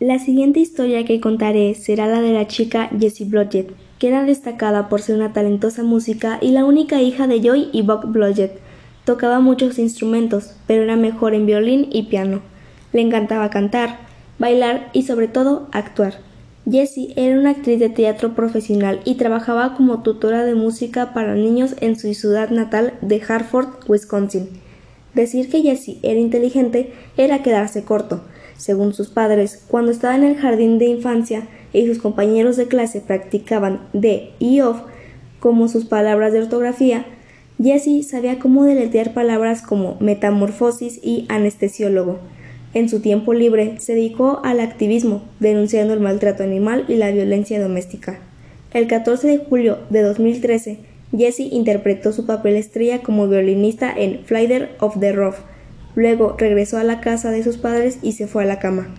La siguiente historia que contaré será la de la chica Jessie Blodgett, que era destacada por ser una talentosa música y la única hija de Joy y Bob Blodgett. Tocaba muchos instrumentos, pero era mejor en violín y piano. Le encantaba cantar, bailar y sobre todo actuar. Jessie era una actriz de teatro profesional y trabajaba como tutora de música para niños en su ciudad natal de Hartford, Wisconsin. Decir que Jessie era inteligente era quedarse corto. Según sus padres, cuando estaba en el jardín de infancia y sus compañeros de clase practicaban de y of como sus palabras de ortografía, Jessie sabía cómo deletrear palabras como metamorfosis y anestesiólogo. En su tiempo libre se dedicó al activismo, denunciando el maltrato animal y la violencia doméstica. El 14 de julio de 2013, Jessie interpretó su papel estrella como violinista en Flider of the Roof, Luego regresó a la casa de sus padres y se fue a la cama.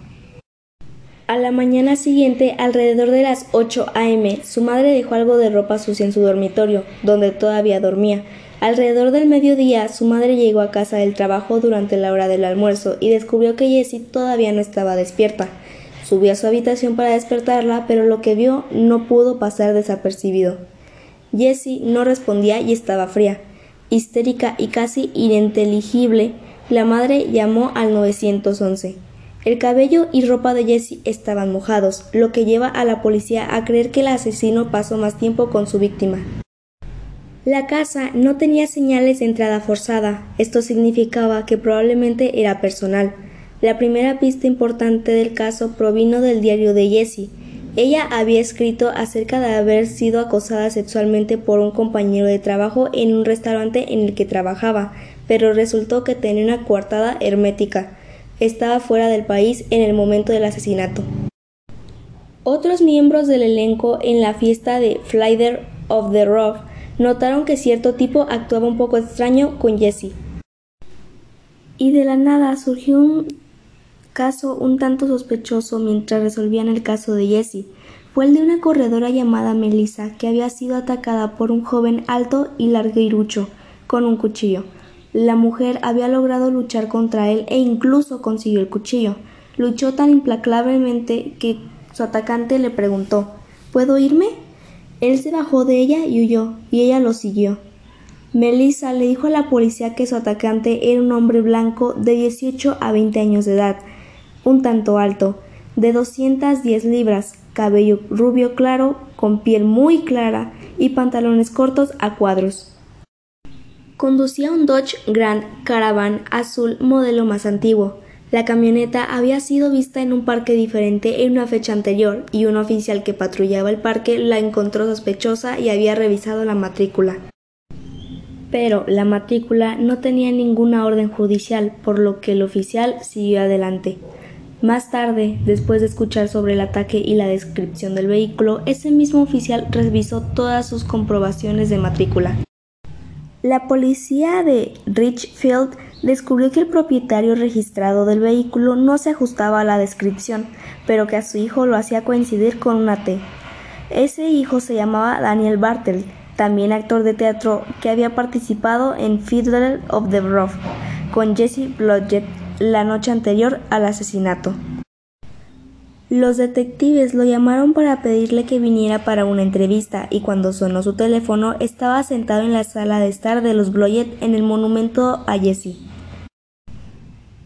A la mañana siguiente, alrededor de las 8 a.m., su madre dejó algo de ropa sucia en su dormitorio, donde todavía dormía. Alrededor del mediodía, su madre llegó a casa del trabajo durante la hora del almuerzo y descubrió que Jessie todavía no estaba despierta. Subió a su habitación para despertarla, pero lo que vio no pudo pasar desapercibido. Jessie no respondía y estaba fría, histérica y casi ininteligible la madre llamó al 911. El cabello y ropa de Jessie estaban mojados, lo que lleva a la policía a creer que el asesino pasó más tiempo con su víctima. La casa no tenía señales de entrada forzada. Esto significaba que probablemente era personal. La primera pista importante del caso provino del diario de Jessie. Ella había escrito acerca de haber sido acosada sexualmente por un compañero de trabajo en un restaurante en el que trabajaba, pero resultó que tenía una coartada hermética. Estaba fuera del país en el momento del asesinato. Otros miembros del elenco en la fiesta de Flider of the Rock notaron que cierto tipo actuaba un poco extraño con Jesse. Y de la nada surgió un caso un tanto sospechoso mientras resolvían el caso de Jesse. Fue el de una corredora llamada Melissa que había sido atacada por un joven alto y larguirucho con un cuchillo. La mujer había logrado luchar contra él e incluso consiguió el cuchillo. Luchó tan implacablemente que su atacante le preguntó ¿Puedo irme? Él se bajó de ella y huyó, y ella lo siguió. Melissa le dijo a la policía que su atacante era un hombre blanco de 18 a 20 años de edad, un tanto alto, de 210 libras, cabello rubio claro, con piel muy clara y pantalones cortos a cuadros. Conducía un Dodge Grand Caravan azul modelo más antiguo. La camioneta había sido vista en un parque diferente en una fecha anterior y un oficial que patrullaba el parque la encontró sospechosa y había revisado la matrícula. Pero la matrícula no tenía ninguna orden judicial, por lo que el oficial siguió adelante. Más tarde, después de escuchar sobre el ataque y la descripción del vehículo, ese mismo oficial revisó todas sus comprobaciones de matrícula. La policía de Richfield descubrió que el propietario registrado del vehículo no se ajustaba a la descripción, pero que a su hijo lo hacía coincidir con una T. Ese hijo se llamaba Daniel Bartel, también actor de teatro que había participado en Fiddler of the Roof con Jesse Blodgett la noche anterior al asesinato. Los detectives lo llamaron para pedirle que viniera para una entrevista y cuando sonó su teléfono estaba sentado en la sala de estar de los Bloyet en el monumento a Jesse.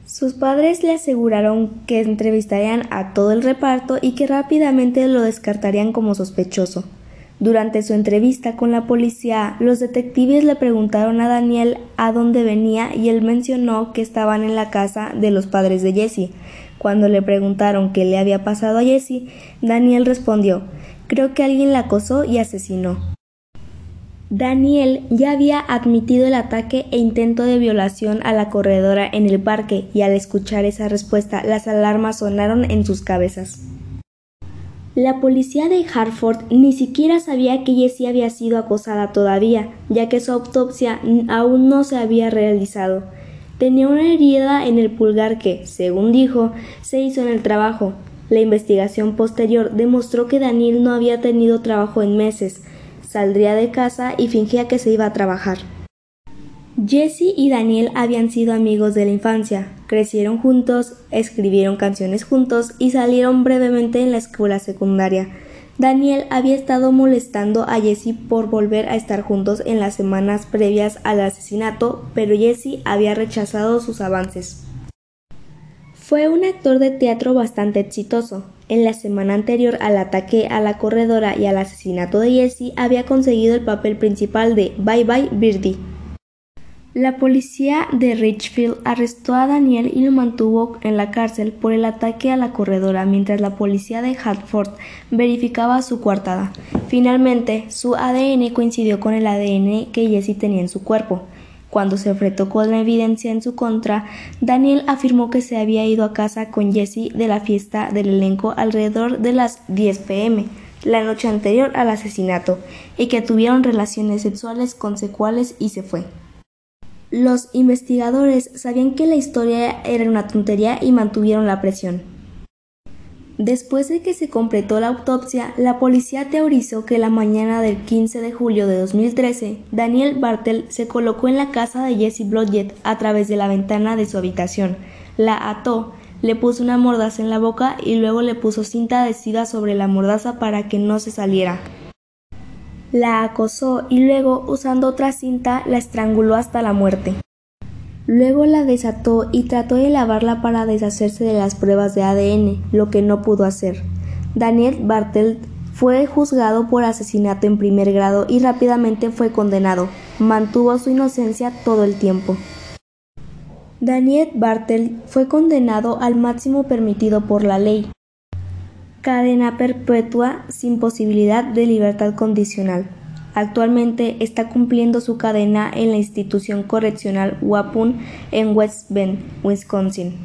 Sus padres le aseguraron que entrevistarían a todo el reparto y que rápidamente lo descartarían como sospechoso. Durante su entrevista con la policía, los detectives le preguntaron a Daniel a dónde venía y él mencionó que estaban en la casa de los padres de Jesse, cuando le preguntaron qué le había pasado a Jessie, Daniel respondió Creo que alguien la acosó y asesinó. Daniel ya había admitido el ataque e intento de violación a la corredora en el parque y al escuchar esa respuesta las alarmas sonaron en sus cabezas. La policía de Hartford ni siquiera sabía que Jessie había sido acosada todavía, ya que su autopsia aún no se había realizado. Tenía una herida en el pulgar que, según dijo, se hizo en el trabajo. La investigación posterior demostró que Daniel no había tenido trabajo en meses. Saldría de casa y fingía que se iba a trabajar. Jesse y Daniel habían sido amigos de la infancia. Crecieron juntos, escribieron canciones juntos y salieron brevemente en la escuela secundaria. Daniel había estado molestando a Jesse por volver a estar juntos en las semanas previas al asesinato, pero Jesse había rechazado sus avances. Fue un actor de teatro bastante exitoso. En la semana anterior al ataque a la corredora y al asesinato de Jesse había conseguido el papel principal de Bye Bye Birdie. La policía de Richfield arrestó a Daniel y lo mantuvo en la cárcel por el ataque a la corredora mientras la policía de Hartford verificaba su coartada. Finalmente, su ADN coincidió con el ADN que Jesse tenía en su cuerpo. Cuando se enfrentó con la evidencia en su contra, Daniel afirmó que se había ido a casa con Jesse de la fiesta del elenco alrededor de las 10 pm, la noche anterior al asesinato, y que tuvieron relaciones sexuales consecuales y se fue. Los investigadores sabían que la historia era una tontería y mantuvieron la presión. Después de que se completó la autopsia, la policía teorizó que la mañana del 15 de julio de 2013, Daniel Bartel se colocó en la casa de Jesse Blodgett a través de la ventana de su habitación, la ató, le puso una mordaza en la boca y luego le puso cinta adhesiva sobre la mordaza para que no se saliera. La acosó y luego, usando otra cinta, la estranguló hasta la muerte. Luego la desató y trató de lavarla para deshacerse de las pruebas de ADN, lo que no pudo hacer. Daniel Bartelt fue juzgado por asesinato en primer grado y rápidamente fue condenado. Mantuvo su inocencia todo el tiempo. Daniel Bartel fue condenado al máximo permitido por la ley. Cadena perpetua sin posibilidad de libertad condicional. Actualmente está cumpliendo su cadena en la institución correccional Wapun en West Bend, Wisconsin.